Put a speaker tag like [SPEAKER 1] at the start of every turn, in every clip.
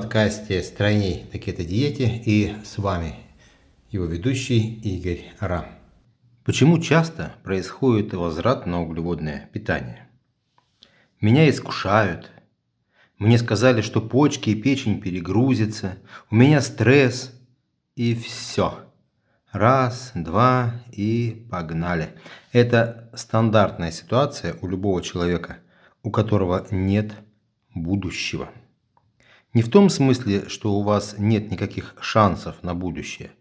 [SPEAKER 1] подкасте «Стройней на кето-диете» и с вами его ведущий Игорь Ра. Почему часто происходит возврат на углеводное питание? Меня искушают. Мне сказали, что почки и печень перегрузятся, у меня стресс и все. Раз, два и погнали. Это стандартная ситуация у любого человека, у которого нет будущего. Не в том смысле, что у вас нет никаких шансов на будущее,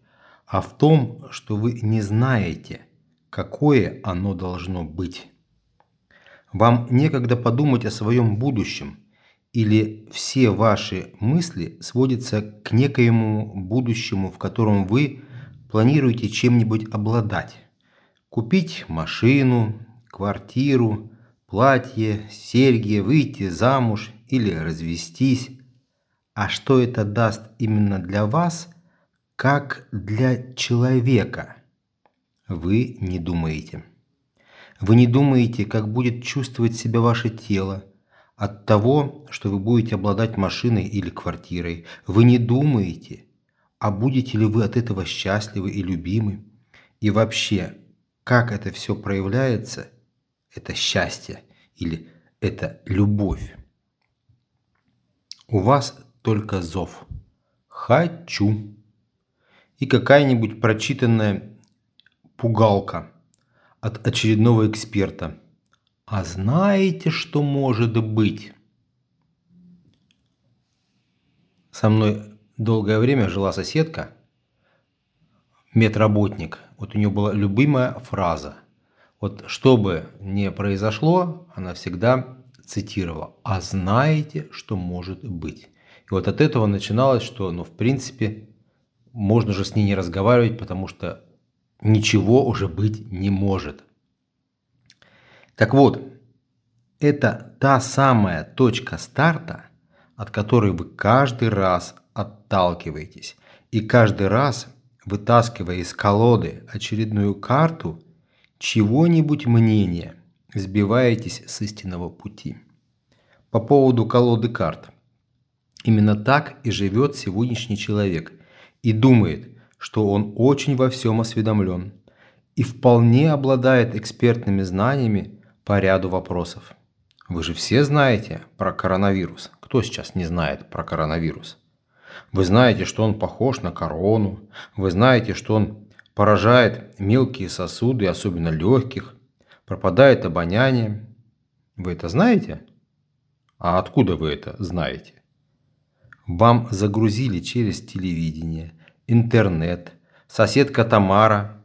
[SPEAKER 1] а в том, что вы не знаете, какое оно должно быть. Вам некогда подумать о своем будущем, или все ваши мысли сводятся к некоему будущему, в котором вы планируете чем-нибудь обладать. Купить машину, квартиру, платье, серьги, выйти замуж или развестись. А что это даст именно для вас, как для человека, вы не думаете. Вы не думаете, как будет чувствовать себя ваше тело от того, что вы будете обладать машиной или квартирой. Вы не думаете, а будете ли вы от этого счастливы и любимы. И вообще, как это все проявляется, это счастье или это любовь. У вас только зов «хочу» и какая-нибудь прочитанная пугалка от очередного эксперта. А знаете, что может быть? Со мной долгое время жила соседка, медработник. Вот у нее была любимая фраза. Вот что бы ни произошло, она всегда цитировала. А знаете, что может быть? И вот от этого начиналось, что, ну, в принципе, можно же с ней не разговаривать, потому что ничего уже быть не может. Так вот, это та самая точка старта, от которой вы каждый раз отталкиваетесь. И каждый раз, вытаскивая из колоды очередную карту, чего-нибудь мнения, сбиваетесь с истинного пути. По поводу колоды карт. Именно так и живет сегодняшний человек и думает, что он очень во всем осведомлен и вполне обладает экспертными знаниями по ряду вопросов. Вы же все знаете про коронавирус. Кто сейчас не знает про коронавирус? Вы знаете, что он похож на корону. Вы знаете, что он поражает мелкие сосуды, особенно легких. Пропадает обоняние. Вы это знаете? А откуда вы это знаете? Вам загрузили через телевидение, интернет, соседка Тамара.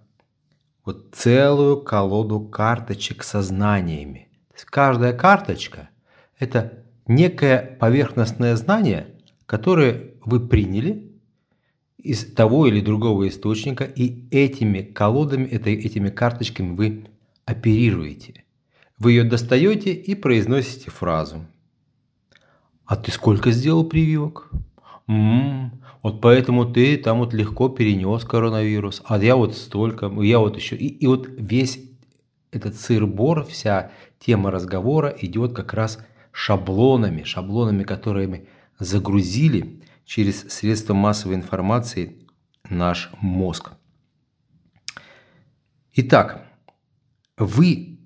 [SPEAKER 1] Вот целую колоду карточек со знаниями. Каждая карточка – это некое поверхностное знание, которое вы приняли из того или другого источника, и этими колодами, этими карточками вы оперируете. Вы ее достаете и произносите фразу. А ты сколько сделал прививок? М-м, вот поэтому ты там вот легко перенес коронавирус, а я вот столько, я вот еще. И, и вот весь этот сыр-бор, вся тема разговора идет как раз шаблонами, шаблонами, которыми загрузили через средства массовой информации наш мозг. Итак, вы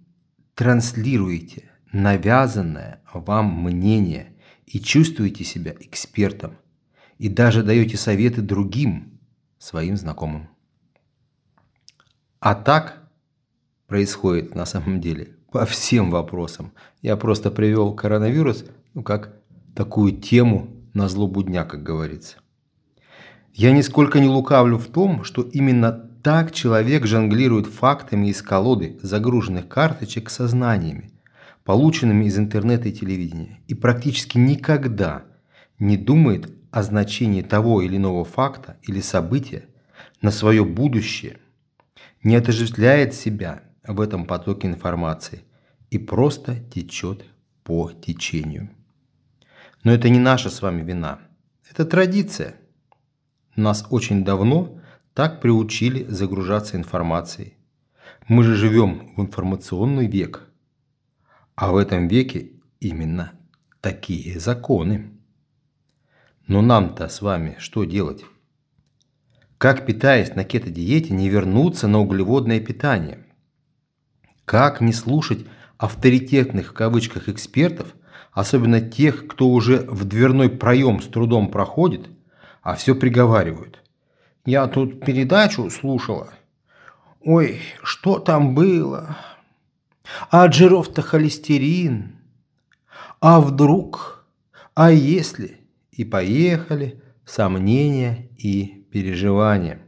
[SPEAKER 1] транслируете навязанное вам мнение и чувствуете себя экспертом, и даже даете советы другим своим знакомым. А так происходит на самом деле по всем вопросам. Я просто привел коронавирус ну, как такую тему на злобу дня, как говорится. Я нисколько не лукавлю в том, что именно так человек жонглирует фактами из колоды загруженных карточек со знаниями, полученными из интернета и телевидения, и практически никогда не думает о значении того или иного факта или события на свое будущее, не отождествляет себя в этом потоке информации и просто течет по течению. Но это не наша с вами вина. Это традиция. Нас очень давно так приучили загружаться информацией. Мы же живем в информационный век. А в этом веке именно такие законы. Но нам-то с вами что делать? Как, питаясь на кето-диете, не вернуться на углеводное питание? Как не слушать авторитетных в кавычках экспертов, особенно тех, кто уже в дверной проем с трудом проходит, а все приговаривают. Я тут передачу слушала. Ой, что там было? А от жиров-то холестерин. А вдруг? А если? И поехали сомнения и переживания.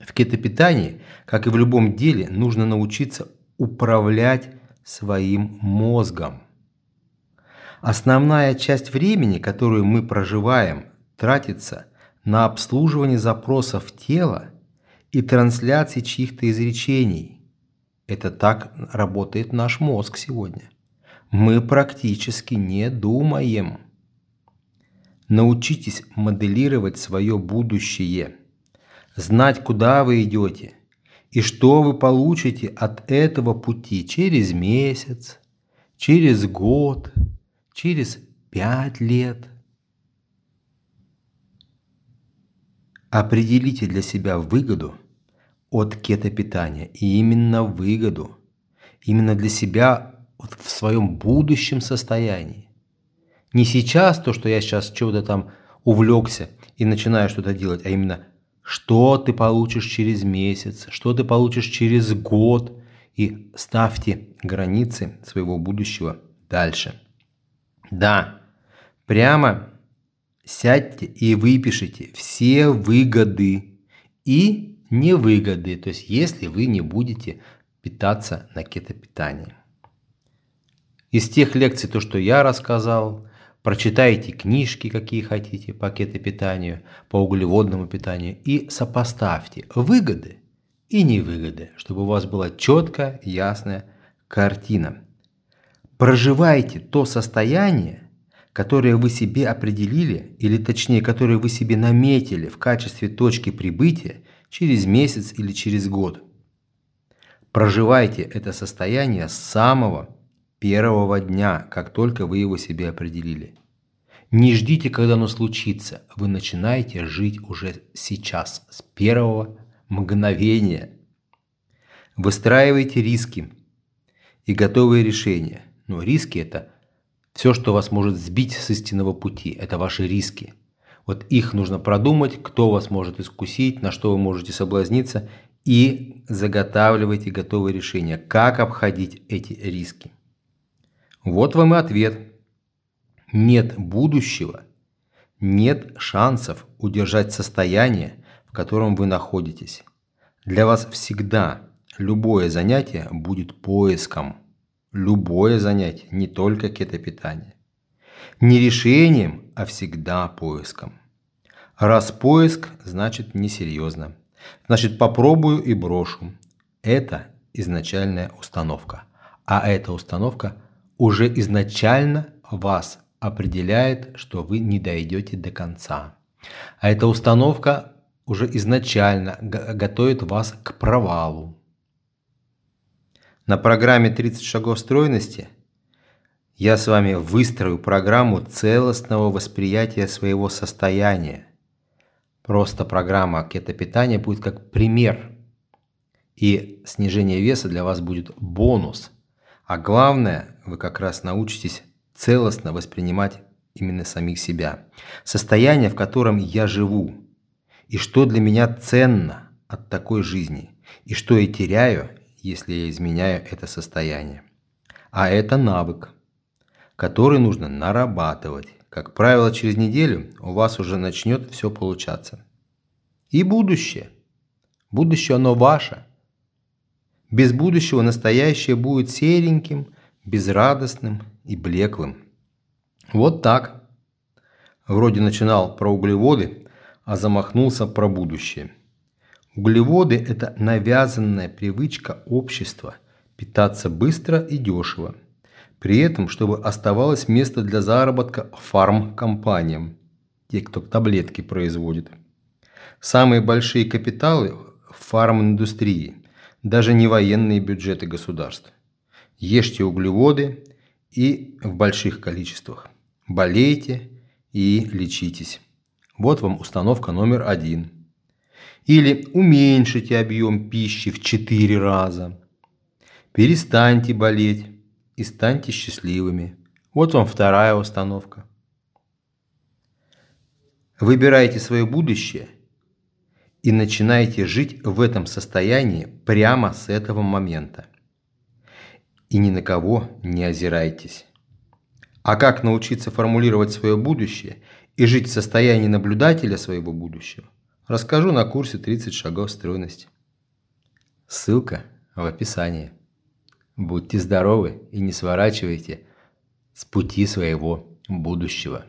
[SPEAKER 1] В кетопитании, как и в любом деле, нужно научиться управлять своим мозгом. Основная часть времени, которую мы проживаем, тратится на обслуживание запросов тела и трансляции чьих-то изречений. Это так работает наш мозг сегодня. Мы практически не думаем. Научитесь моделировать свое будущее, знать, куда вы идете и что вы получите от этого пути через месяц, через год, через пять лет. Определите для себя выгоду от кетопитания, и именно выгоду, именно для себя вот в своем будущем состоянии. Не сейчас то, что я сейчас чего-то там увлекся и начинаю что-то делать, а именно что ты получишь через месяц, что ты получишь через год. И ставьте границы своего будущего дальше. Да, прямо сядьте и выпишите все выгоды и невыгоды, то есть если вы не будете питаться на кетопитании. Из тех лекций, то, что я рассказал, Прочитайте книжки, какие хотите, пакеты питания, по углеводному питанию и сопоставьте выгоды и невыгоды, чтобы у вас была четкая, ясная картина. Проживайте то состояние, которое вы себе определили, или точнее, которое вы себе наметили в качестве точки прибытия через месяц или через год. Проживайте это состояние с самого первого дня, как только вы его себе определили. Не ждите, когда оно случится. Вы начинаете жить уже сейчас, с первого мгновения. Выстраивайте риски и готовые решения. Но риски – это все, что вас может сбить с истинного пути. Это ваши риски. Вот их нужно продумать, кто вас может искусить, на что вы можете соблазниться, и заготавливайте готовые решения, как обходить эти риски. Вот вам и ответ. Нет будущего, нет шансов удержать состояние, в котором вы находитесь. Для вас всегда любое занятие будет поиском. Любое занятие, не только кетопитание. Не решением, а всегда поиском. Раз поиск, значит несерьезно. Значит попробую и брошу. Это изначальная установка. А эта установка – уже изначально вас определяет, что вы не дойдете до конца. А эта установка уже изначально готовит вас к провалу. На программе 30 шагов стройности я с вами выстрою программу целостного восприятия своего состояния. Просто программа кетопитания будет как пример. И снижение веса для вас будет бонус – а главное, вы как раз научитесь целостно воспринимать именно самих себя. Состояние, в котором я живу. И что для меня ценно от такой жизни. И что я теряю, если я изменяю это состояние. А это навык, который нужно нарабатывать. Как правило, через неделю у вас уже начнет все получаться. И будущее. Будущее оно ваше. Без будущего настоящее будет сереньким, безрадостным и блеклым. Вот так. Вроде начинал про углеводы, а замахнулся про будущее. Углеводы – это навязанная привычка общества питаться быстро и дешево. При этом, чтобы оставалось место для заработка фармкомпаниям, те, кто таблетки производит. Самые большие капиталы в фарминдустрии – даже не военные бюджеты государств. Ешьте углеводы и в больших количествах. Болейте и лечитесь. Вот вам установка номер один. Или уменьшите объем пищи в 4 раза. Перестаньте болеть и станьте счастливыми. Вот вам вторая установка. Выбирайте свое будущее и начинайте жить в этом состоянии прямо с этого момента. И ни на кого не озирайтесь. А как научиться формулировать свое будущее и жить в состоянии наблюдателя своего будущего, расскажу на курсе 30 шагов стройности. Ссылка в описании. Будьте здоровы и не сворачивайте с пути своего будущего.